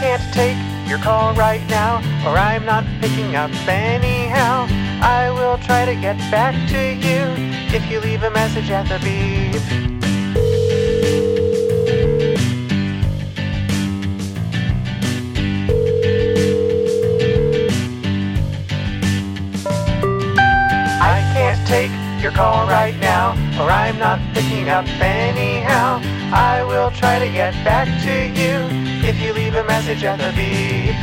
can't take your call right now, or I'm not picking up anyhow. I will try to get back to you if you leave a message at the beep. I can't take your call right now, or I'm not picking up anyhow. I will try to get back to you if you leave a message at the beep.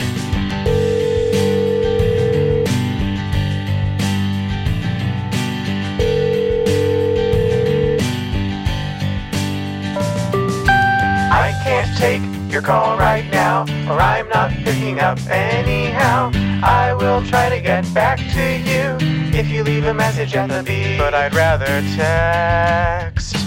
I can't take your call right now, or I'm not picking up anyhow. I will try to get back to you if you leave a message at the beep. But I'd rather text.